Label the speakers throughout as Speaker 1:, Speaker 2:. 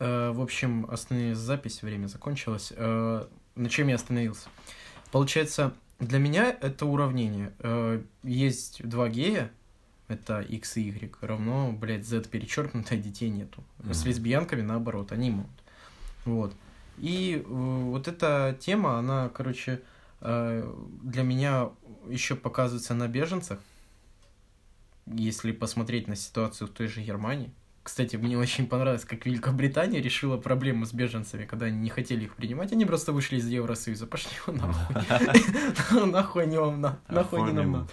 Speaker 1: Э, в общем, остановилась запись, время закончилось. Э, на чем я остановился? Получается, для меня это уравнение. Э, есть два гея, это x и y, равно, блядь, z перечеркнутое, детей нету.
Speaker 2: Мгм.
Speaker 1: С лесбиянками наоборот, они могут. Вот. И вот эта тема, она, короче, для меня еще показывается на беженцах. Если посмотреть на ситуацию в той же Германии. Кстати, мне очень понравилось, как Великобритания решила проблему с беженцами, когда они не хотели их принимать. Они просто вышли из Евросоюза. Пошли нахуй. Нахуй они вам на- нахуй они нам.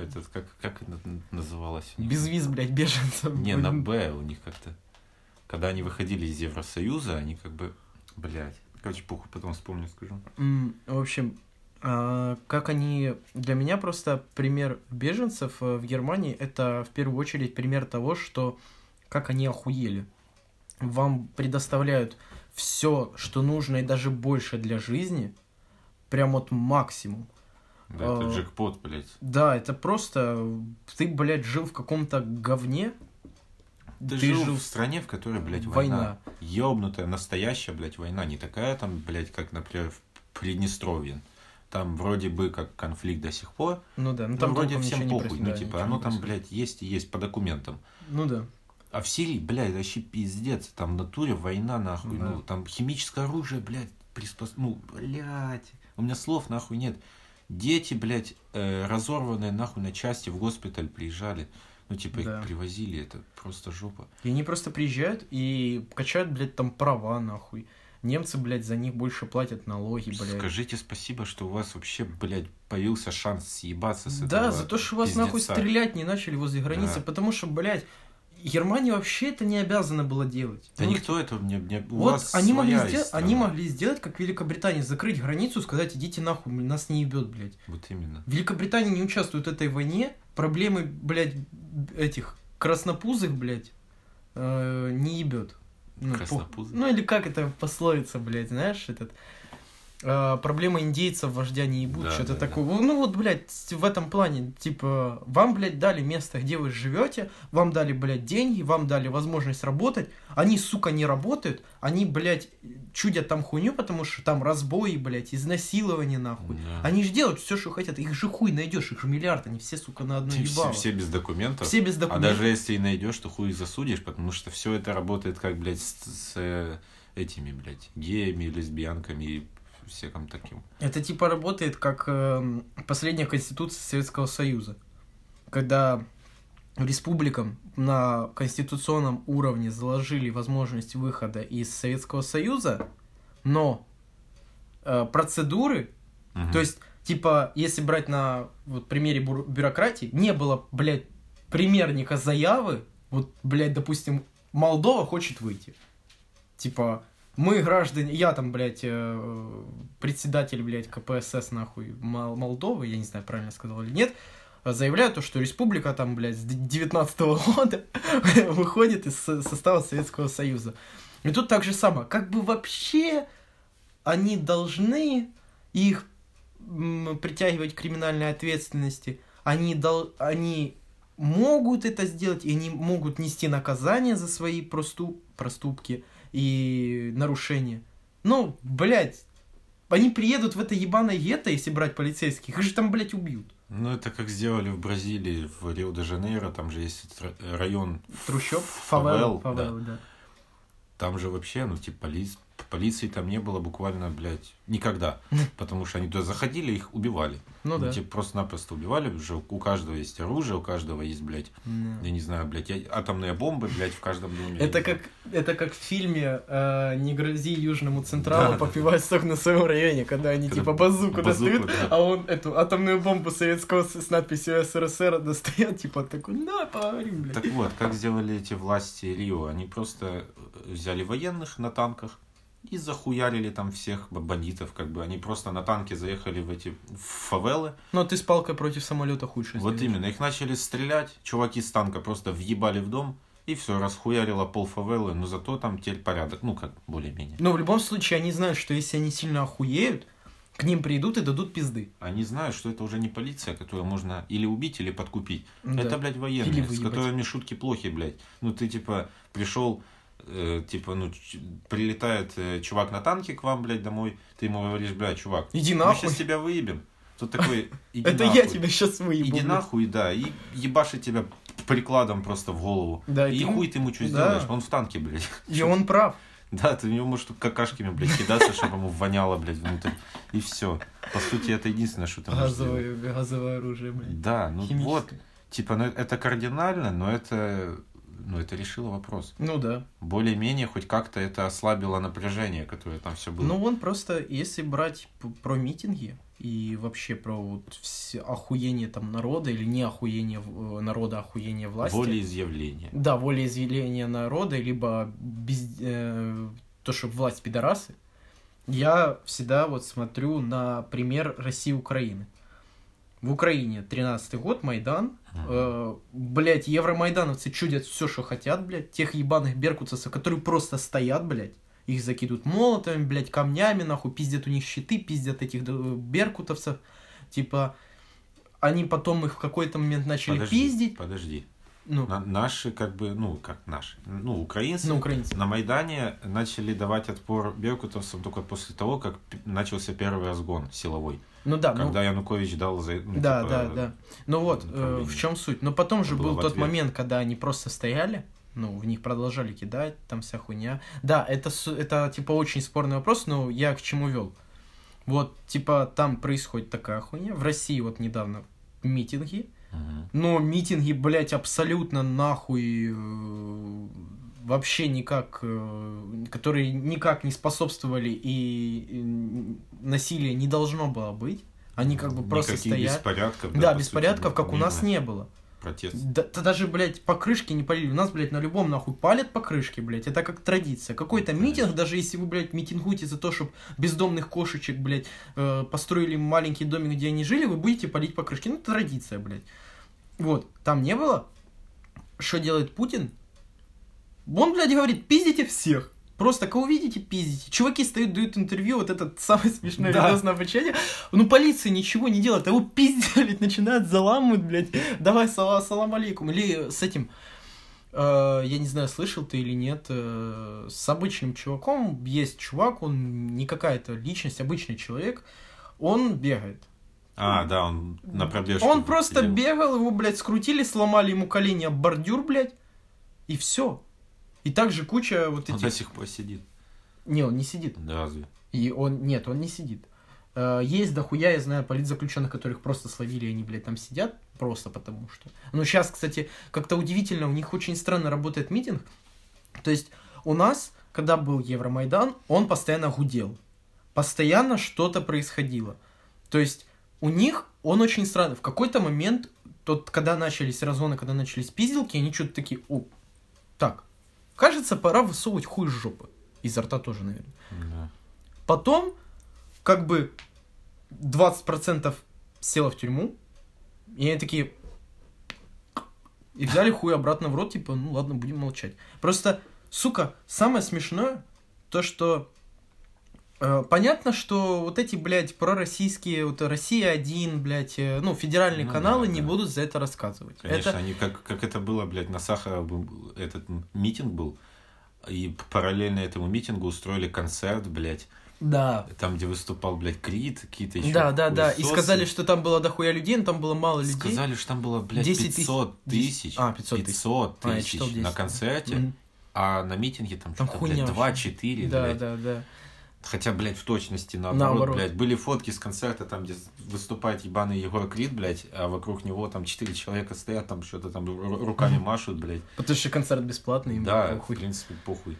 Speaker 2: Этот, как, как это называлось?
Speaker 1: Без виз, блядь, беженцев.
Speaker 2: Не, на. Б у них как-то. Когда они выходили из Евросоюза, они как бы... Блядь. Короче, похуй, потом вспомню, скажу.
Speaker 1: В общем, а, как они... Для меня просто пример беженцев э, в Германии это в первую очередь пример того, что как они охуели. Вам предоставляют все, что нужно и даже больше для жизни, прям вот максимум.
Speaker 2: Да, это
Speaker 1: А.
Speaker 2: джекпот, блядь.
Speaker 1: Да, это просто... Ты, блядь, жил в каком-то говне,
Speaker 2: Ты,
Speaker 1: ты
Speaker 2: жил
Speaker 1: жил
Speaker 2: в стране, в которой, блядь,
Speaker 1: война.
Speaker 2: война. Ёбнутая, настоящая, блядь, война. Не такая там, блядь, как, например, в Приднестровье. Там вроде бы как конфликт до сих пор,
Speaker 1: Ну да, ну
Speaker 2: но
Speaker 1: там
Speaker 2: вроде всем похуй. Ну, типа, оно там, блядь, есть и есть по документам.
Speaker 1: Ну да.
Speaker 2: А в Сирии, блядь, вообще пиздец. Там в натуре война, нахуй.
Speaker 1: Да.
Speaker 2: Ну, там химическое оружие, блядь, приспос... Ну, блядь. У меня слов, нахуй, нет. Дети, блядь, э, разорванные, нахуй, на части в госпиталь приезжали. Ну, типа,
Speaker 1: Да.
Speaker 2: их привозили. Это просто жопа.
Speaker 1: И они просто приезжают и качают, блядь, там права, нахуй. Немцы, блядь, за них больше платят налоги, блядь.
Speaker 2: Скажите спасибо, что у вас вообще, блядь, появился шанс съебаться с
Speaker 1: Да,
Speaker 2: этого
Speaker 1: за то, что вас нахуй стрелять не начали возле границы,
Speaker 2: Да.
Speaker 1: потому что, блядь, Германия вообще это не обязана была делать.
Speaker 2: Да
Speaker 1: Ну,
Speaker 2: никто этого не... не- у
Speaker 1: Вот
Speaker 2: вас
Speaker 1: они могли,
Speaker 2: страна.
Speaker 1: они могли сделать, как Великобритания, закрыть границу, сказать, идите нахуй, нас не ебет, блядь.
Speaker 2: Вот именно.
Speaker 1: Великобритания не участвует в этой войне, проблемы, блядь, этих краснопузых, блядь, э, не ебет. Ну, по-
Speaker 2: Краснопузых?
Speaker 1: Ну или как это пословица, блядь, знаешь, этот... э, проблема индейцев вождя не ебут,
Speaker 2: Да,
Speaker 1: что-то
Speaker 2: да,
Speaker 1: такое. Ну вот, блядь, в этом плане, типа, вам, блядь, дали место, где вы живете, вам дали, блядь, деньги, вам дали возможность работать, они, сука, не работают, они, блядь, чудят там хуйню, потому что там разбои, блядь, изнасилования, нахуй.
Speaker 2: Да.
Speaker 1: Они же делают все, что хотят, их же хуй найдешь, их же миллиард, они все, сука, на
Speaker 2: Все,
Speaker 1: ебало.
Speaker 2: все без документов.
Speaker 1: Все без
Speaker 2: А
Speaker 1: документов.
Speaker 2: даже если и найдешь, то хуй засудишь, потому что все это работает как, блядь, с, с, э, этими, блядь, геями, лесбиянками и всяким таким.
Speaker 1: Это типа работает как эм, последняя конституция Советского Союза, когда республикам на конституционном уровне заложили возможность выхода из Советского Союза, но э, процедуры,
Speaker 2: Мгм.
Speaker 1: то есть типа если брать на вот примере бур- бюрократии, не было, блядь, примерника заявы, вот, блядь, допустим, Молдова хочет выйти, типа мы граждане, я там, блядь, э, председатель, блядь, КПСС, нахуй, Мол- Молдовы, я не знаю, правильно сказал или нет, заявляю то, что республика там, блядь, с 19 года выходит из со- состава Советского Союза. И тут так же самое, как бы вообще они должны их притягивать к криминальной ответственности, они, дол- они могут это сделать, и они могут нести наказание за свои просту- проступки и нарушения. Ну, блядь, они приедут в это ебаное гетто, если брать полицейских, их же там, блядь, убьют.
Speaker 2: Ну, это как сделали в Бразилии, в Рио-де-Жанейро, там же есть ра- район
Speaker 1: Трущоб,
Speaker 2: фавел,
Speaker 1: фавел, фавел, да.
Speaker 2: Там же вообще, ну, типа, полиц... полиции там не было буквально, блядь, никогда. Потому что они туда заходили, их убивали.
Speaker 1: Ну да.
Speaker 2: типа, просто-напросто убивали. Уже у каждого есть оружие, у каждого есть, блядь,
Speaker 1: Да.
Speaker 2: я не знаю, блядь, я- атомные бомбы, блядь, в каждом доме.
Speaker 1: Это как, это как в фильме э, «Не грози Южному Централу,
Speaker 2: Да, да,
Speaker 1: попивай сок на своем районе», когда они
Speaker 2: Когда
Speaker 1: типа базуку
Speaker 2: базуку,
Speaker 1: достают,
Speaker 2: да.
Speaker 1: а он эту атомную бомбу советского с, надписью СРСР достает, типа такой, на, поговорим, блядь.
Speaker 2: Так вот, как сделали эти власти Рио? Они просто взяли военных на танках и захуярили там всех бандитов, как бы. Они просто на танке заехали в эти в фавелы.
Speaker 1: Но ты с палкой против самолета худший.
Speaker 2: Вот
Speaker 1: сделаешь.
Speaker 2: именно, их начали стрелять, чуваки с танка просто въебали в дом, и все, расхуярило пол фавелы, но зато там теперь порядок, ну как, более-менее.
Speaker 1: Но в любом случае они знают, что если они сильно охуеют, к ним придут и дадут пизды.
Speaker 2: Они знают, что это уже не полиция, которую можно или убить, или подкупить.
Speaker 1: Да.
Speaker 2: Это, блядь, военные, с которыми шутки плохи, блядь. Ну ты, типа, пришел э, типа, ну, ч- прилетает э, чувак на танке к вам, блядь, домой, ты ему говоришь, бля, чувак,
Speaker 1: Иди
Speaker 2: мы
Speaker 1: нахуй.
Speaker 2: сейчас тебя выебем. Тут такой, иди
Speaker 1: Это
Speaker 2: нахуй.
Speaker 1: я тебя сейчас выебу.
Speaker 2: Иди
Speaker 1: блядь.
Speaker 2: нахуй, да, и ебашит тебя прикладом просто в голову.
Speaker 1: Да,
Speaker 2: и
Speaker 1: и ты-
Speaker 2: хуй ты ему что
Speaker 1: да.
Speaker 2: сделаешь? Он в танке, блядь.
Speaker 1: И он прав.
Speaker 2: Да, ты в него можешь тут какашками, блядь, кидаться, чтобы ему воняло, блядь, внутрь. И все. По сути, это единственное, что ты можешь сделать.
Speaker 1: Газовое, газовое оружие, блядь.
Speaker 2: Да, ну вот, типа, ну это кардинально, но это, ну это решило вопрос.
Speaker 1: Ну да.
Speaker 2: Более-менее хоть как-то это ослабило напряжение, которое там все было.
Speaker 1: Ну он просто, если брать про митинги и вообще про вот все охуение там народа или не охуение э, народа, а охуение власти.
Speaker 2: Волеизъявление.
Speaker 1: Да, волеизъявление народа, либо без, э, то, что власть пидорасы. Я всегда вот смотрю на пример России и Украины. В Украине 13-й год, Майдан. Э, блять, евромайдановцы чудят все, что хотят, блядь. Тех ебаных беркутцев, которые просто стоят, блядь. Их закидывают молотами, блядь, камнями, нахуй, пиздят у них щиты, пиздят этих беркутовцев. Типа, они потом их в какой-то момент начали
Speaker 2: Подожди,
Speaker 1: пиздить.
Speaker 2: подожди.
Speaker 1: Ну,
Speaker 2: На- наши, как бы, ну, как наши, ну, украинцы
Speaker 1: на украинцев.
Speaker 2: на Майдане начали давать отпор беркутовцам только после того, как начался первый разгон силовой.
Speaker 1: Ну да, ну,
Speaker 2: когда Янукович дал за... ну,
Speaker 1: Да,
Speaker 2: типа,
Speaker 1: да, да. Ну вот, э, в чем суть. Но потом же был тот момент, когда они просто стояли, ну, в них продолжали кидать, там вся хуйня. Да, это, это типа очень спорный вопрос, но я к чему вел. Вот, типа, там происходит такая хуйня. В России вот недавно митинги, но митинги, блядь, абсолютно нахуй э, вообще никак, э, которые никак не способствовали и насилия не должно было быть. Они как бы просто
Speaker 2: Никаких
Speaker 1: стоят.
Speaker 2: беспорядков.
Speaker 1: Да,
Speaker 2: сути,
Speaker 1: беспорядков, как у нас не было.
Speaker 2: Протест.
Speaker 1: Да, да даже, блядь, покрышки не полили. У нас, блядь, на любом нахуй палят покрышки, блядь. Это как традиция. Какой-то
Speaker 2: Ну,
Speaker 1: митинг,
Speaker 2: конечно.
Speaker 1: даже если вы, блядь, митингуете за то, чтобы бездомных кошечек, блядь, э, построили маленький домик, где они жили, вы будете полить покрышки. Ну, традиция, блядь. Вот, там не было. Что делает Путин? Он, блядь, говорит, пиздите всех. Просто кого видите, пиздите. Чуваки стоят, дают интервью, вот этот самый смешной
Speaker 2: Да.
Speaker 1: видос на обучение. Ну, полиция ничего не делает, а его пиздят, начинают заламывать, блядь. Давай, сала, салам алейкум. Или с этим, э, я не знаю, слышал ты или нет, э, с обычным чуваком есть чувак, он не какая-то личность, обычный человек, он бегает.
Speaker 2: А, да, он на пробежку.
Speaker 1: Он просто бегал, его, блядь, скрутили, сломали ему колени об бордюр, блядь, и все. И также куча вот
Speaker 2: Он
Speaker 1: этих...
Speaker 2: до сих пор сидит.
Speaker 1: Не, он не сидит.
Speaker 2: Да, разве?
Speaker 1: И он, нет, он не сидит. Э, Есть дохуя, я знаю, политзаключенных, которых просто словили, и они, блядь, там сидят, просто потому что. Но сейчас, кстати, как-то удивительно, у них очень странно работает митинг. То есть у нас, когда был Евромайдан, он постоянно гудел. Постоянно что-то происходило. То есть у них он очень странный. В какой-то момент, тот, когда начались разгоны, когда начались пизделки, они что-то такие, о, так, кажется, пора высовывать хуй из жопы. Изо рта тоже, наверное.
Speaker 2: Да.
Speaker 1: Потом, как бы, 20% села в тюрьму, и они такие... И взяли хуй обратно в рот, типа, ну ладно, будем молчать. Просто, сука, самое смешное, то, что... э, понятно, что вот эти, блядь, пророссийские, вот Россия-1, блядь, э, ну, федеральные
Speaker 2: Ну
Speaker 1: каналы
Speaker 2: да,
Speaker 1: не
Speaker 2: да.
Speaker 1: будут за это рассказывать.
Speaker 2: Конечно,
Speaker 1: это...
Speaker 2: они как, как это было, блядь, на Сахара был этот митинг был, и параллельно этому митингу устроили концерт, блядь,
Speaker 1: Да.
Speaker 2: там, где выступал, блядь, Крид, какие-то еще
Speaker 1: Да, да, да. И сказали, что там было дохуя людей, но там было мало людей.
Speaker 2: Сказали, что там было, блядь,
Speaker 1: 10 тысяч.
Speaker 2: 500 тысяч.
Speaker 1: А, 500 тысяч.
Speaker 2: 500
Speaker 1: А, я
Speaker 2: тысяч
Speaker 1: читал 10,
Speaker 2: на
Speaker 1: да.
Speaker 2: концерте,
Speaker 1: Мгм.
Speaker 2: а на митинге там,
Speaker 1: Там
Speaker 2: что-то, блядь,
Speaker 1: вообще.
Speaker 2: 2-4,
Speaker 1: Да,
Speaker 2: блядь.
Speaker 1: да, да.
Speaker 2: Хотя, блядь, в точности наоборот,
Speaker 1: Наоборот.
Speaker 2: блядь. Были фотки с концерта, там, где выступает ебаный Егор Крид, блядь, а вокруг него там четыре человека стоят, там что-то там ру- руками машут, блядь.
Speaker 1: Потому что концерт бесплатный, им
Speaker 2: Да,
Speaker 1: похуй.
Speaker 2: в принципе, похуй.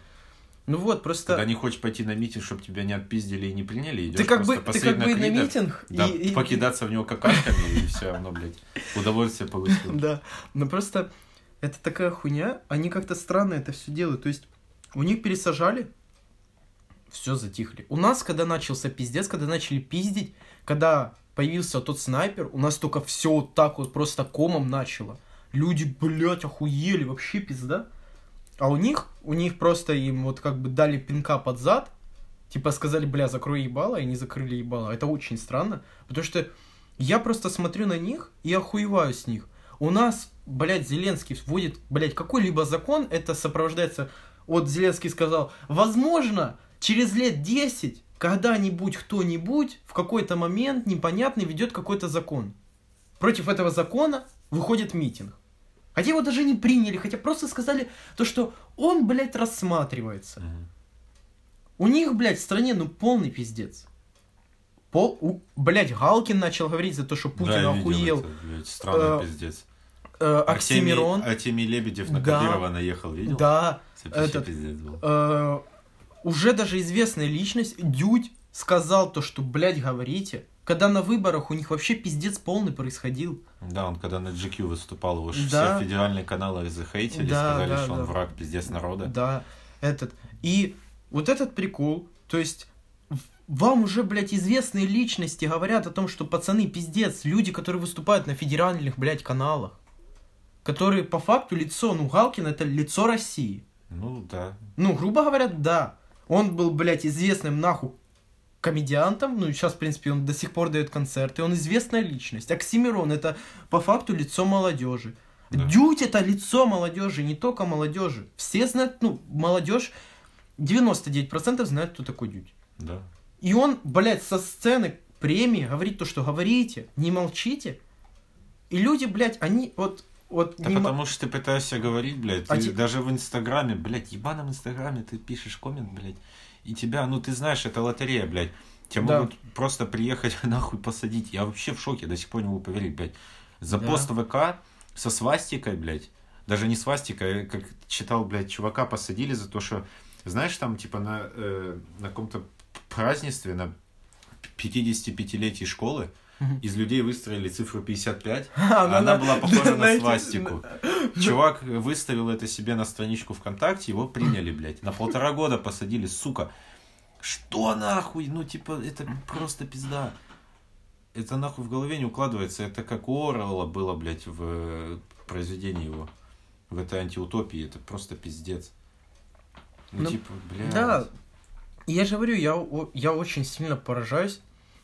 Speaker 1: Ну вот, просто...
Speaker 2: Когда не хочешь пойти на митинг, чтобы тебя не отпиздили и не приняли, идешь
Speaker 1: Ты как бы, ты как бы и на
Speaker 2: Крида,
Speaker 1: митинг,
Speaker 2: да,
Speaker 1: и, и-
Speaker 2: покидаться в него какашками, и все равно, блядь, удовольствие получил.
Speaker 1: Да, но просто это такая хуйня, они как-то странно это все делают. То есть у них пересажали, все затихли. У нас, когда начался пиздец, когда начали пиздить, когда появился тот снайпер, у нас только все вот так вот просто комом начало. Люди, блядь, охуели, вообще пизда. А у них, у них просто им вот как бы дали пинка под зад, типа сказали, бля, закрой ебало, и не закрыли ебало. Это очень странно, потому что я просто смотрю на них и охуеваю с них. У нас, блядь, Зеленский вводит, блядь, какой-либо закон, это сопровождается вот Зеленский сказал, возможно, через лет 10 когда-нибудь кто-нибудь в какой-то момент непонятный ведет какой-то закон. Против этого закона выходит митинг. Хотя его даже не приняли, хотя просто сказали то, что он, блядь, рассматривается. У них, блядь, в стране, ну, полный пиздец. Пол, у, блядь, Галкин начал говорить за то, что Путин
Speaker 2: Да,
Speaker 1: охуел.
Speaker 2: это, блядь, странный
Speaker 1: Э,
Speaker 2: пиздец.
Speaker 1: Э, Оксимирон.
Speaker 2: Артемий Лебедев на
Speaker 1: Да.
Speaker 2: Кадырова наехал, видел?
Speaker 1: Да.
Speaker 2: Это пиздец был.
Speaker 1: Э, уже даже известная личность, Дюдь, сказал то, что, блядь, говорите. Когда на выборах у них вообще пиздец полный происходил.
Speaker 2: Да, он когда на GQ выступал, его ж
Speaker 1: Да.
Speaker 2: все федеральные каналы захейтили,
Speaker 1: Да,
Speaker 2: сказали,
Speaker 1: да,
Speaker 2: что он
Speaker 1: да.
Speaker 2: враг, пиздец народа.
Speaker 1: Да, этот. И вот этот прикол, то есть вам уже, блядь, известные личности говорят о том, что пацаны, пиздец, люди, которые выступают на федеральных, блядь, каналах, которые по факту лицо, ну, Галкин это лицо России.
Speaker 2: Ну, да.
Speaker 1: Ну, грубо говоря, да. Он был, блядь, известным нахуй комедиантом, ну, и сейчас, в принципе, он до сих пор дает концерты, он известная личность. Оксимирон это по факту лицо молодежи.
Speaker 2: Да.
Speaker 1: Дють это лицо молодежи, не только молодежи. Все знают, ну, молодежь, 99% знают, кто такой Дють.
Speaker 2: Да.
Speaker 1: И он, блядь, со сцены премии говорит то, что говорите, не молчите. И люди, блядь, они вот, вот
Speaker 2: Да
Speaker 1: не
Speaker 2: потому что ты пытаешься говорить, блядь,
Speaker 1: А
Speaker 2: ты
Speaker 1: те-
Speaker 2: даже в Инстаграме, блядь, ебаном Инстаграме ты пишешь коммент, блядь, и тебя, ну ты знаешь, это лотерея, блядь. Тебя
Speaker 1: Да.
Speaker 2: могут просто приехать нахуй посадить. Я вообще в шоке, до сих пор не могу поверить, блядь. За
Speaker 1: Да.
Speaker 2: пост ВК со свастикой, блядь. Даже не свастикой, а как читал, блядь, чувака посадили за то, что, знаешь, там, типа, на, э, на каком-то празднестве, на 55-летии школы. Из людей выстроили цифру 55,
Speaker 1: А,
Speaker 2: а она была похожа на свастику. Чувак выставил это себе на страничку ВКонтакте, его приняли, блядь. На полтора года посадили, сука. Что нахуй? Ну, типа, это просто пизда. Это нахуй в голове не укладывается. Это как у Орвелла было, блядь, в э, произведении его. В этой антиутопии. Это просто пиздец. Ну,
Speaker 1: Ну,
Speaker 2: типа, блядь.
Speaker 1: Да, я же говорю, я, я очень сильно поражаюсь.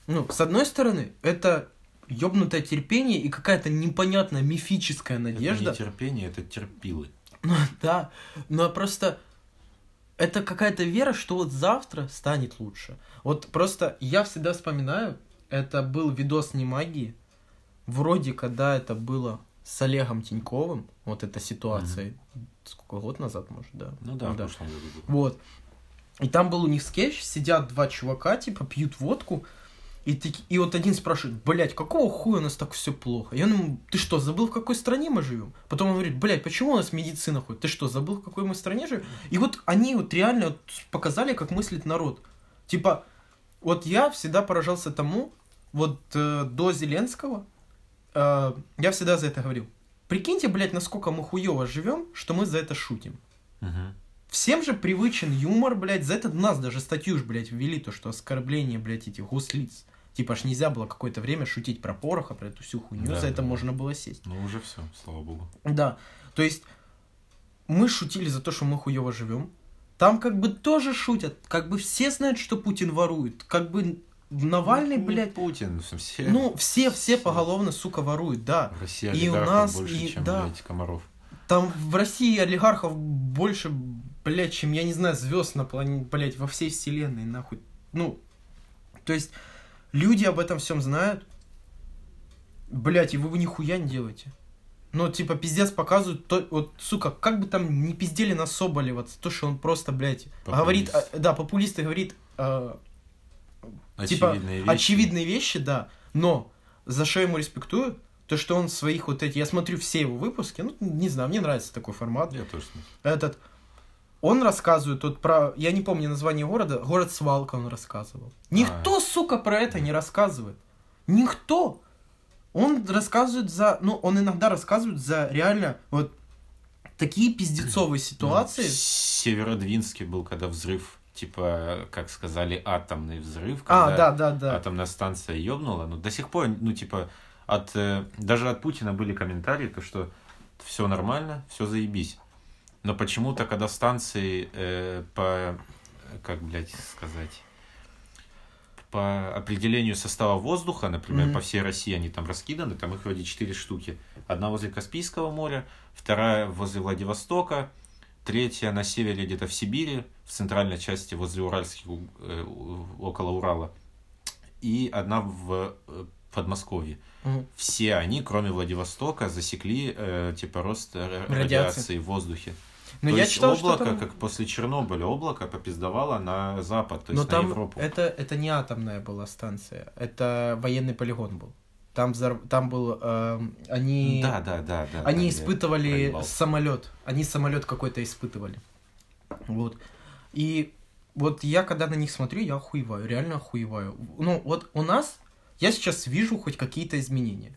Speaker 1: Ну, с одной стороны, это ёбнутое терпение и какая-то непонятная мифическая
Speaker 2: Это
Speaker 1: надежда.
Speaker 2: не терпение, это терпилы.
Speaker 1: Ну, да, но просто это какая-то вера, что вот завтра станет лучше. Вот просто я всегда вспоминаю, это был видос не магии, вроде когда это было с Олегом Тиньковым, вот эта ситуация, сколько год назад, может, да?
Speaker 2: Ну да, в прошлом году.
Speaker 1: Вот. И там был у них скетч, сидят два чувака, типа, пьют водку, и, таки- и вот один спрашивает, блядь, какого хуя у нас так все плохо? И он ему, ты что, забыл, в какой стране мы живем? Потом он говорит, блядь, почему у нас медицина ходит? Ты что, забыл, в какой мы стране живем? И вот они вот реально вот показали, как мыслит народ. Типа, вот я всегда поражался тому, вот э, до Зеленского, э, я всегда за это говорил. Прикиньте, блядь, насколько мы хуево живем, что мы за это шутим. Всем же привычен юмор, блядь, за это у нас даже статью ж, блядь, ввели, то, что оскорбление, блядь, этих гослиц. Типа аж нельзя было какое-то время шутить про Пороха, про эту всю хуйню,
Speaker 2: Да,
Speaker 1: за это
Speaker 2: да, да.
Speaker 1: можно было сесть.
Speaker 2: Ну уже все, слава богу.
Speaker 1: Да, то есть мы шутили за то, что мы хуево живем. Там как бы тоже шутят, как бы все знают, что Путин ворует, как бы Навальный,
Speaker 2: Ну,
Speaker 1: блядь,
Speaker 2: Путин, все.
Speaker 1: ну все, все
Speaker 2: все.
Speaker 1: поголовно, сука, воруют, да.
Speaker 2: Россия
Speaker 1: и у нас,
Speaker 2: больше,
Speaker 1: и-
Speaker 2: чем,
Speaker 1: да.
Speaker 2: блядь, комаров.
Speaker 1: Там в России олигархов больше, блядь, чем, я не знаю, звезд на планете, блядь, во всей вселенной, нахуй. Ну, то есть, люди об этом всем знают. Блядь, и вы нихуя не делаете. Ну, типа, пиздец показывают, то, вот, сука, как бы там не пиздели на Соболева, то, что он просто, блядь, говорит,
Speaker 2: Популист.
Speaker 1: а, да, популист и говорит, а, типа,
Speaker 2: Очевидные вещи.
Speaker 1: очевидные вещи, да, но за что ему респектую, то, что он своих вот эти, я смотрю все его выпуски, ну, не знаю, мне нравится такой формат,
Speaker 2: Я тоже
Speaker 1: этот, он рассказывает тут про, я не помню название города, город Свалка он рассказывал. Никто, сука, про это не рассказывает. Никто. Он рассказывает за, ну, он иногда рассказывает за реально вот такие пиздецовые ситуации.
Speaker 2: Ну, в Северодвинске был, когда взрыв, типа, как сказали, атомный взрыв.
Speaker 1: А,
Speaker 2: когда
Speaker 1: да, да, да.
Speaker 2: Атомная станция ёбнула. Но до сих пор, ну, типа, от, э, даже от Путина были комментарии, то, что все нормально, все заебись. Но почему-то, когда станции э, по, как, блядь, сказать, по определению состава воздуха, например,
Speaker 1: Мгм.
Speaker 2: по всей России они там раскиданы, там их вроде четыре штуки. Одна возле Каспийского моря, вторая возле Владивостока, третья на севере где-то в Сибири, в центральной части возле Уральских, э, около Урала, и одна в э, Подмосковье.
Speaker 1: Мгм.
Speaker 2: Все они, кроме Владивостока, засекли э, типа рост
Speaker 1: Радиации.
Speaker 2: радиации в воздухе.
Speaker 1: Но
Speaker 2: то
Speaker 1: я
Speaker 2: есть
Speaker 1: читал, что
Speaker 2: облако,
Speaker 1: там-
Speaker 2: как после Чернобыля, облако попиздовало на запад, то есть
Speaker 1: Но
Speaker 2: на
Speaker 1: там
Speaker 2: Европу.
Speaker 1: это, это не атомная была станция, это военный полигон был. Там, взор- там был... эм, они
Speaker 2: Да, да, да, да.
Speaker 1: они
Speaker 2: да,
Speaker 1: испытывали самолет. Они самолет какой-то испытывали. Вот. И вот я когда на них смотрю, я охуеваю, реально охуеваю. Ну, вот у нас я сейчас вижу хоть какие-то изменения.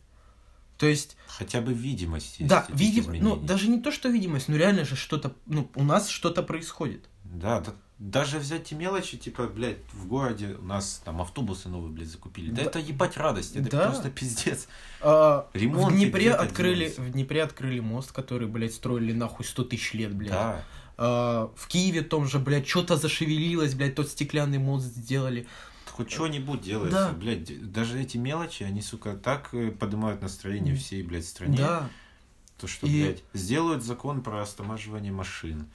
Speaker 1: То есть,
Speaker 2: Хотя бы видимость.
Speaker 1: да, видим, ну, даже не то, что видимость, но реально же что-то, ну, у нас что-то происходит.
Speaker 2: Да, да, даже взять те мелочи, типа, блядь, в городе у нас там автобусы новые, блядь, закупили. Да,
Speaker 1: Да.
Speaker 2: это ебать радость, это
Speaker 1: Да.
Speaker 2: просто пиздец.
Speaker 1: А,
Speaker 2: Ремонт
Speaker 1: в Днепре открыли, в Днепре открыли мост, который, блядь, строили нахуй 100 тысяч лет, блядь.
Speaker 2: Да.
Speaker 1: А, в Киеве том же, блядь, что-то зашевелилось, блядь, тот стеклянный мост сделали.
Speaker 2: Хоть что-нибудь делается,
Speaker 1: Да.
Speaker 2: блядь. Даже эти мелочи, они, сука, так э, поднимают настроение всей, блядь, стране.
Speaker 1: Да.
Speaker 2: То, что,
Speaker 1: И-
Speaker 2: блядь, сделают закон про растамаживание машин.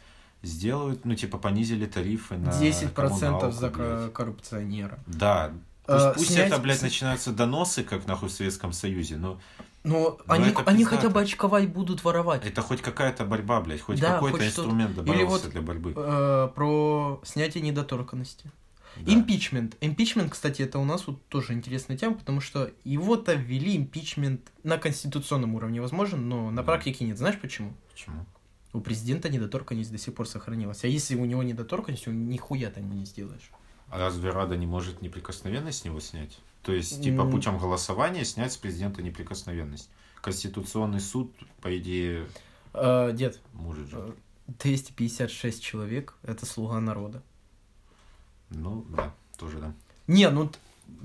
Speaker 2: Сделают, ну, типа, понизили тарифы на
Speaker 1: 10% за
Speaker 2: блядь.
Speaker 1: коррупционера.
Speaker 2: Да. Пусть,
Speaker 1: А,
Speaker 2: пусть
Speaker 1: снять-
Speaker 2: это, блядь, начинаются доносы, как нахуй в Советском Союзе, но
Speaker 1: Но
Speaker 2: Ну,
Speaker 1: они,
Speaker 2: это
Speaker 1: они
Speaker 2: пиздато.
Speaker 1: хотя бы очковать будут воровать.
Speaker 2: это хоть какая-то борьба, блядь, хоть
Speaker 1: Да,
Speaker 2: какой-то инструмент
Speaker 1: Или
Speaker 2: добавился
Speaker 1: вот,
Speaker 2: для борьбы.
Speaker 1: Э, про снятие недоторканности.
Speaker 2: Да.
Speaker 1: Импичмент. Импичмент, кстати, это у нас вот тоже интересная тема, потому что его-то ввели импичмент на конституционном уровне возможен, но на
Speaker 2: Да.
Speaker 1: практике нет. Знаешь почему?
Speaker 2: Почему?
Speaker 1: У президента недоторканность до сих пор сохранилась. А если у него недоторканность, он нихуя там ему не сделаешь.
Speaker 2: А разве Рада не может неприкосновенность с него снять? То есть, типа, путем голосования снять с президента неприкосновенность. Конституционный суд, по идее,
Speaker 1: Э, дед,
Speaker 2: может же.
Speaker 1: э, 256 человек – это слуга народа.
Speaker 2: Ну, да, тоже да.
Speaker 1: Не, ну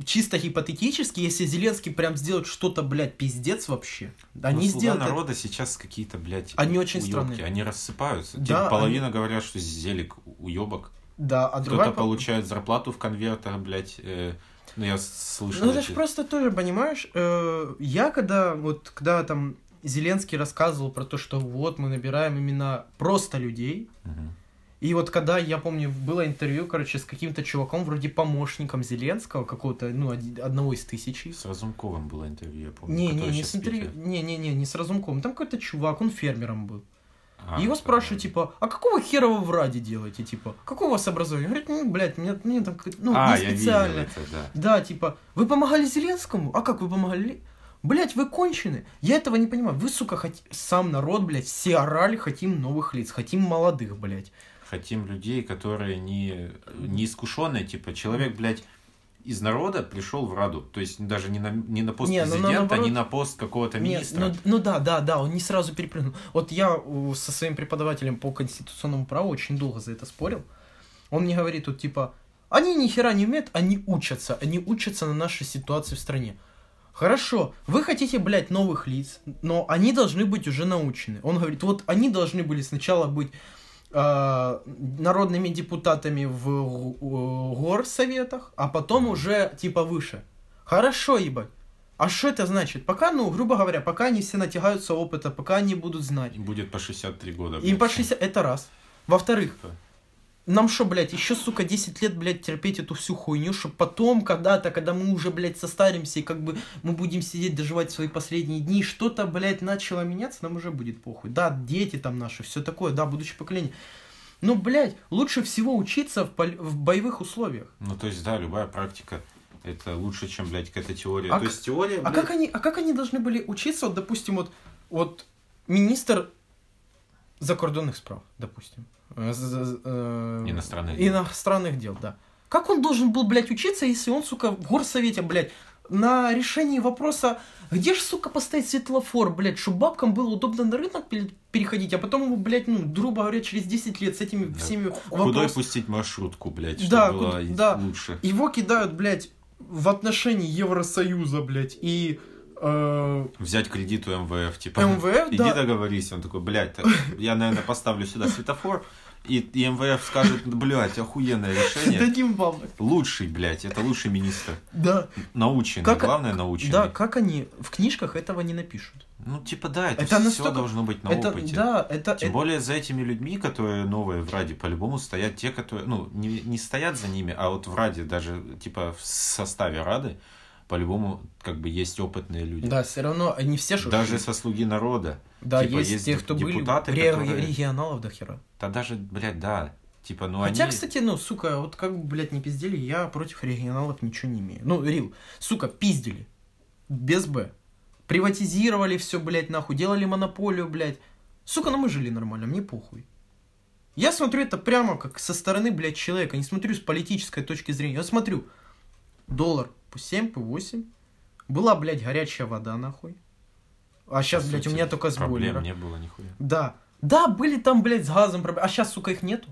Speaker 1: чисто гипотетически, если Зеленский прям сделает что-то, блядь, пиздец вообще, они
Speaker 2: Ну, «Слуга
Speaker 1: сделают это.
Speaker 2: народа сейчас какие-то, блядь,
Speaker 1: Они очень
Speaker 2: уёбки,
Speaker 1: странные.
Speaker 2: Они рассыпаются.
Speaker 1: Да,
Speaker 2: Типа, половина говорят, что зелик уебок.
Speaker 1: Да, а
Speaker 2: Кто-то
Speaker 1: другая... по-
Speaker 2: получает зарплату в конвертах, блядь. э, ну, я слышал.
Speaker 1: Ну, это же просто тоже, понимаешь, э, я когда, вот, когда там Зеленский рассказывал про то, что вот мы набираем именно просто людей,
Speaker 2: Мгм.
Speaker 1: И вот когда, я помню, было интервью, короче, с каким-то чуваком, вроде помощником Зеленского, какого-то, ну, одного из тысячи.
Speaker 2: С Разумковым было интервью, я помню.
Speaker 1: Не, не, не с интервью, не, не, не, не с Разумком. Там какой-то чувак, он фермером был.
Speaker 2: А,
Speaker 1: его спрашивают, типа, а какого хера вы в Раде делаете, типа? Какое у вас образование? Он говорит, ну, блядь, мне, мне там, ну,
Speaker 2: а,
Speaker 1: не специально.
Speaker 2: это, да.
Speaker 1: Да, типа, вы помогали Зеленскому? А как вы помогали? Блять, вы кончены. Я этого не понимаю. Вы, сука, хот... сам народ, блядь, все орали, хотим новых лиц, хотим молодых, блядь.
Speaker 2: Хотим людей, которые не, не искушенные, типа, человек, блядь, из народа пришел в Раду. То есть даже не на, не на пост
Speaker 1: Не, ну,
Speaker 2: президента,
Speaker 1: наоборот-
Speaker 2: не на пост какого-то министра.
Speaker 1: ну, ну да, да, да, он не сразу перепрыгнул. Вот я у, со своим преподавателем по конституционному праву очень долго за это спорил. Он мне говорит, вот типа, они ни хера не умеют, они учатся, они учатся на нашей ситуации в стране. Хорошо, вы хотите, блядь, новых лиц, но они должны быть уже научены. Он говорит, вот они должны были сначала быть э, народными депутатами в э, горсоветах, а потом уже типа выше. Хорошо, ебать. А что это значит? Пока, ну, грубо говоря, пока они все натягаются опыта, пока они будут знать.
Speaker 2: Им будет по 63 года.
Speaker 1: Им по 60... Это раз. Во-вторых. Нам что, блядь, еще, сука, 10 лет, блядь, терпеть эту всю хуйню, чтобы потом, когда-то, когда мы уже, блядь, состаримся, и как бы мы будем сидеть, доживать свои последние дни, что-то, блядь, начало меняться, нам уже будет похуй. Да, дети там наши, все такое, да, будущее поколение. Ну, блядь, лучше всего учиться в, пол- в боевых условиях.
Speaker 2: Ну, то есть, да, любая практика это лучше, чем, блядь, какая-то теория.
Speaker 1: А
Speaker 2: то
Speaker 1: к-
Speaker 2: есть теория,
Speaker 1: А
Speaker 2: блядь,
Speaker 1: как они, а как они должны были учиться, вот, допустим, вот, вот министр закордонных справ, допустим,
Speaker 2: Иностранных дел.
Speaker 1: иностранных дел, да. Как он должен был, блядь, учиться, если он, сука, в горсовете, блядь, на решении вопроса, где ж, сука, поставить светлофор, блядь, чтобы бабкам было удобно на рынок пе- переходить, а потом его, блядь, ну, грубо говоря, через 10 лет с этими
Speaker 2: Да.
Speaker 1: всеми
Speaker 2: Куда
Speaker 1: вопросами...
Speaker 2: пустить маршрутку, блядь, чтобы
Speaker 1: Да,
Speaker 2: было
Speaker 1: куда- да.
Speaker 2: лучше.
Speaker 1: Его кидают, блядь, в отношении Евросоюза, блядь, и... э,
Speaker 2: Взять кредит у МВФ, типа,
Speaker 1: МВФ,
Speaker 2: иди
Speaker 1: да.
Speaker 2: договорись. Он такой, блядь, я, наверное, поставлю сюда светофор, И, и МВФ скажет, блядь, охуенное решение.
Speaker 1: Дадим бабок.
Speaker 2: Лучший, блядь, это лучший министр.
Speaker 1: Да.
Speaker 2: Наученный,
Speaker 1: Как-
Speaker 2: главное наученный.
Speaker 1: Да, как они в книжках этого не напишут?
Speaker 2: Ну, типа, да, это,
Speaker 1: Это
Speaker 2: все
Speaker 1: настолько-
Speaker 2: должно быть на
Speaker 1: это,
Speaker 2: опыте.
Speaker 1: да, это,
Speaker 2: Тем
Speaker 1: это-
Speaker 2: более за этими людьми, которые новые в Раде, по-любому стоят те, которые, ну, не, не стоят за ними, а вот в Раде, даже, типа, в составе Рады, по-любому, как бы, есть опытные люди.
Speaker 1: да, все равно они все же.
Speaker 2: Даже со слуги народа.
Speaker 1: да,
Speaker 2: типа,
Speaker 1: есть,
Speaker 2: есть
Speaker 1: те, кто
Speaker 2: депутаты,
Speaker 1: были ре-
Speaker 2: которые-
Speaker 1: регионалов до хера.
Speaker 2: Да даже, блядь, да. Типа, ну
Speaker 1: Хотя,
Speaker 2: они...
Speaker 1: кстати, ну, сука, вот как бы, блядь, не пиздели, я против регионалов ничего не имею. Ну, Рил, сука, пиздили. Без Б. Приватизировали все, блядь, нахуй, делали монополию, блядь. Сука, ну мы жили нормально, мне похуй. Я смотрю это прямо как со стороны, блядь, человека, не смотрю с политической точки зрения. Я смотрю, доллар по 7, по 8. Была, блядь, горячая вода, нахуй. А сейчас,
Speaker 2: По
Speaker 1: блядь, у меня только с
Speaker 2: Проблем
Speaker 1: бойлера.
Speaker 2: не было нихуя.
Speaker 1: Да. Да, были там, блядь, с газом проблемы. А сейчас, сука, их нету.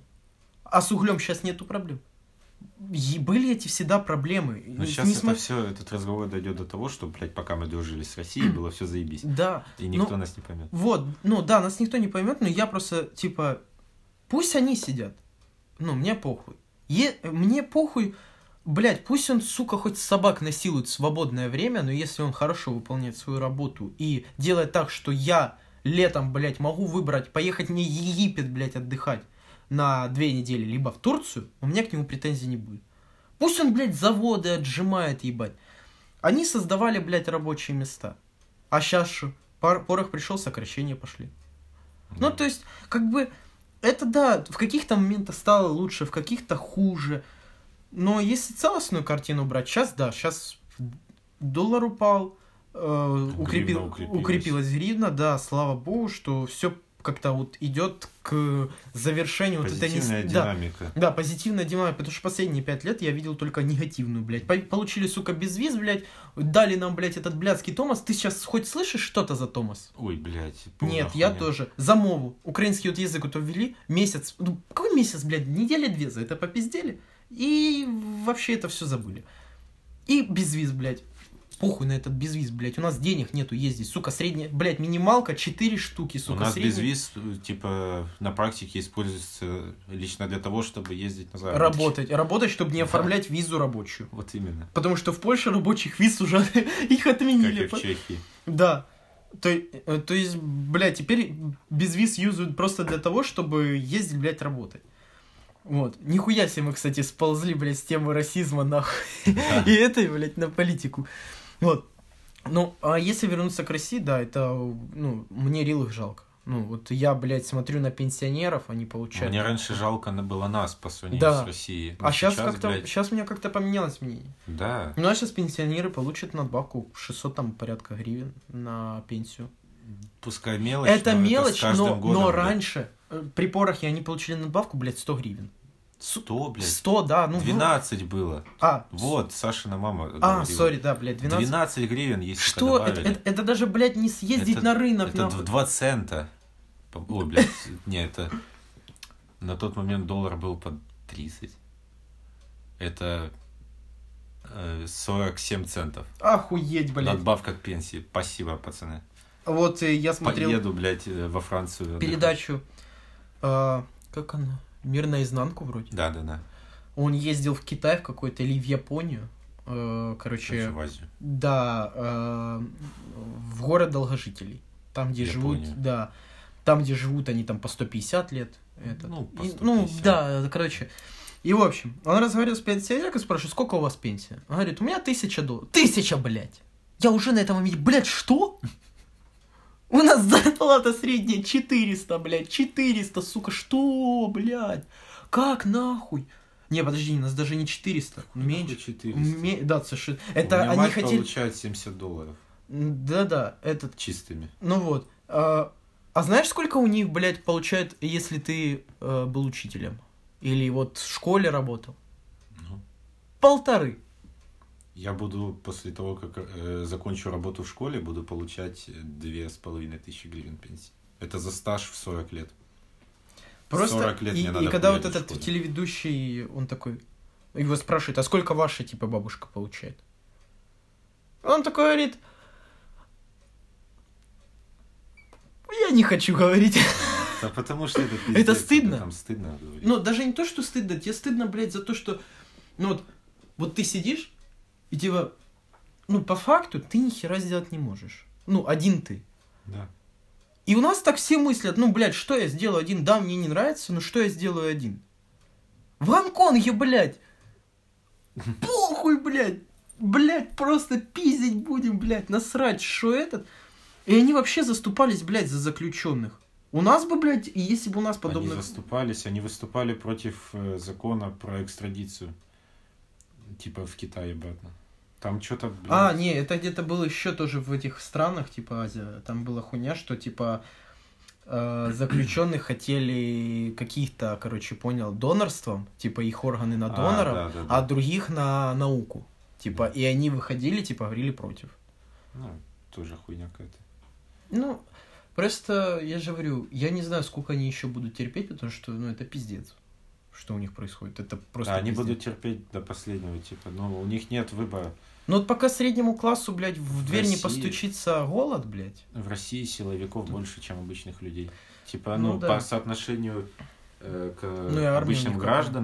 Speaker 1: А с углем сейчас нету проблем. И были эти всегда проблемы.
Speaker 2: Но сейчас
Speaker 1: не
Speaker 2: это
Speaker 1: смо-
Speaker 2: все, этот разговор дойдет до того, что, блядь, пока мы дружили с Россией, было все заебись.
Speaker 1: Да.
Speaker 2: И никто
Speaker 1: ну,
Speaker 2: нас не поймет.
Speaker 1: Вот, ну да, нас никто не поймет, но я просто, типа, пусть они сидят. Ну, мне похуй. Е- мне похуй, блядь, пусть он, сука, хоть собак насилует в свободное время, но если он хорошо выполняет свою работу и делает так, что я летом, блядь, могу выбрать, поехать не в Египет, блядь, отдыхать на две недели, либо в Турцию, у меня к нему претензий не будет. Пусть он, блядь, заводы отжимает, ебать. Они создавали, блядь, рабочие места. А сейчас что? Пар- Порох пришел, сокращения пошли. Ну, то есть, как бы, это да, в каких-то моментах стало лучше, в каких-то хуже. Но если целостную картину брать, сейчас да, сейчас доллар упал, э, укрепил-
Speaker 2: укрепилась.
Speaker 1: укрепилась гривна, да, слава богу, что все как-то вот идет к завершению вот этой
Speaker 2: Позитивная
Speaker 1: да,
Speaker 2: динамика.
Speaker 1: да, позитивная динамика, потому что последние пять лет я видел только негативную, блядь. По- Получили, сука, безвиз, блядь, дали нам, блядь, этот блядский Томас. Ты сейчас хоть слышишь что-то за Томас?
Speaker 2: Ой, блядь.
Speaker 1: Нет,
Speaker 2: полная
Speaker 1: я
Speaker 2: хуйня.
Speaker 1: тоже. За мову. Украинский вот язык вот ввели. Месяц. Ну, какой месяц, блядь? Недели две за это попиздели. И вообще это все забыли. И безвиз, блядь. Похуй на этот безвиз, блядь. У нас денег нету ездить. Сука, средняя, блядь, минималка 4 штуки,
Speaker 2: У
Speaker 1: сука.
Speaker 2: нас
Speaker 1: средняя.
Speaker 2: безвиз, э, типа, на практике используется лично для того, чтобы ездить на заработки.
Speaker 1: Работать. Работать, чтобы не
Speaker 2: Да.
Speaker 1: оформлять визу рабочую.
Speaker 2: Вот именно.
Speaker 1: Потому что в Польше рабочих виз уже их
Speaker 2: Как
Speaker 1: отменили.
Speaker 2: и в Чехии.
Speaker 1: Да. То, э, то есть, блядь, теперь безвиз юзают просто для того, чтобы ездить, блядь, работать. Вот. Нихуя себе мы, кстати, сползли, блядь, с темы расизма, нахуй.
Speaker 2: Да.
Speaker 1: И этой, блядь, на политику. Вот. Ну, а если вернуться к России, да, это, ну, мне рил их жалко. Ну, вот я, блядь, смотрю на пенсионеров, они получают...
Speaker 2: Мне раньше жалко было нас по сравнению
Speaker 1: Да.
Speaker 2: с Россией. Но
Speaker 1: А сейчас как-то,
Speaker 2: блядь,
Speaker 1: сейчас у меня как-то поменялось мнение.
Speaker 2: Да.
Speaker 1: Ну, а сейчас пенсионеры получат надбавку 600 там порядка гривен на пенсию.
Speaker 2: Пускай мелочь,
Speaker 1: это
Speaker 2: но
Speaker 1: мелочь,
Speaker 2: каждым
Speaker 1: но,
Speaker 2: годом,
Speaker 1: но
Speaker 2: блядь,
Speaker 1: раньше э, при порохе они получили надбавку, блядь, 100 гривен.
Speaker 2: 100, блядь.
Speaker 1: 100, да, ну... вру-
Speaker 2: 12 было.
Speaker 1: А,
Speaker 2: Вот, Сашина мама
Speaker 1: а, сори, да, блядь, 12.
Speaker 2: 12 гривен, если
Speaker 1: Что? Это, это, это даже, блядь, не съездить
Speaker 2: Это-
Speaker 1: на рынок,
Speaker 2: Это
Speaker 1: нахуй.
Speaker 2: 2 цента. Ой, блядь, не, это... На тот момент доллар был под 30. Это э, 47 центов.
Speaker 1: Охуеть, блядь.
Speaker 2: Надбавка к пенсии. Спасибо, пацаны.
Speaker 1: Вот э, я смотрел
Speaker 2: Поеду, блядь, э, во Францию. отдыхать.
Speaker 1: передачу, э, как она, «Мир наизнанку» вроде.
Speaker 2: Да, да, да.
Speaker 1: Он ездил в Китай в какой-то или в Японию. Короче,
Speaker 2: в Азию.
Speaker 1: Да, в город долгожителей. Там, где
Speaker 2: Япония.
Speaker 1: живут, да. Там, где живут они там по 150 лет. Это.
Speaker 2: Ну, по
Speaker 1: И-
Speaker 2: 150.
Speaker 1: ну, да, короче. И, в общем, он разговаривал с пенсионером и спрашивает, сколько у вас пенсия? Он говорит, у меня тысяча долларов. Тысяча, блядь! Я уже на этом моменте, блядь, что? У нас зарплата средняя 400, блядь, 400, сука, что, блядь? Как нахуй? Не, подожди, у нас даже не 400, меньше.
Speaker 2: 400.
Speaker 1: Ме- Да, совершенно.
Speaker 2: У
Speaker 1: Это
Speaker 2: меня
Speaker 1: они
Speaker 2: мать
Speaker 1: хотели...
Speaker 2: получает 70 долларов
Speaker 1: Да-да, этот,
Speaker 2: чистыми.
Speaker 1: ну вот. А, а знаешь, сколько у них, блядь, получают, если ты э, был учителем? Или вот в школе работал?
Speaker 2: Ну.
Speaker 1: Полторы.
Speaker 2: Я буду после того, как э, закончу работу в школе, буду получать две с половиной тысячи гривен пенсии. Это за стаж в 40 лет.
Speaker 1: Просто
Speaker 2: 40 лет
Speaker 1: и,
Speaker 2: мне
Speaker 1: и
Speaker 2: надо
Speaker 1: когда вот этот телеведущий, он такой, его спрашивает, а сколько ваша, типа, бабушка получает? Он такой говорит, я не хочу говорить.
Speaker 2: Да потому что это
Speaker 1: Это
Speaker 2: пиздец,
Speaker 1: стыдно.
Speaker 2: Там стыдно говорить.
Speaker 1: Ну, даже не то, что стыдно, тебе стыдно, блядь, за то, что... Ну, вот, вот ты сидишь, и типа... Ну, по факту, ты ни хера сделать не можешь. Ну, один ты.
Speaker 2: Да.
Speaker 1: И у нас так все мыслят, ну, блядь, что я сделаю один? Да, мне не нравится, но что я сделаю один? В Гонконге, блядь! Похуй, блядь! Блядь, просто пиздить будем, блядь, насрать, что этот? И они вообще заступались, блядь, за заключенных. У нас бы, блядь, и если бы у нас
Speaker 2: Они
Speaker 1: подобных...
Speaker 2: заступались, они выступали против э, закона про экстрадицию. Типа в Китае обратно. Там что-то, блин,
Speaker 1: А, не, это где-то было еще тоже в этих странах, типа Азия. Там была хуйня, что типа э, заключенных хотели каких-то, короче, понял, донорством, типа их органы на
Speaker 2: А,
Speaker 1: доноров,
Speaker 2: да, да, да.
Speaker 1: а других на науку. Типа, и они выходили, типа, говорили против.
Speaker 2: ну, тоже хуйня какая-то.
Speaker 1: Ну, просто, я же говорю, я не знаю, сколько они еще будут терпеть, потому что, ну, это пиздец, что у них происходит. Это просто
Speaker 2: А они
Speaker 1: пиздец.
Speaker 2: будут терпеть до последнего, типа, ну, у них нет выбора.
Speaker 1: Ну, вот пока среднему классу, блядь, в дверь не
Speaker 2: России-
Speaker 1: постучится голод, блядь.
Speaker 2: В России силовиков больше, чем обычных людей. Типа,
Speaker 1: Ну
Speaker 2: ну,
Speaker 1: да.
Speaker 2: по соотношению э, к
Speaker 1: Ну
Speaker 2: обычным гражданам,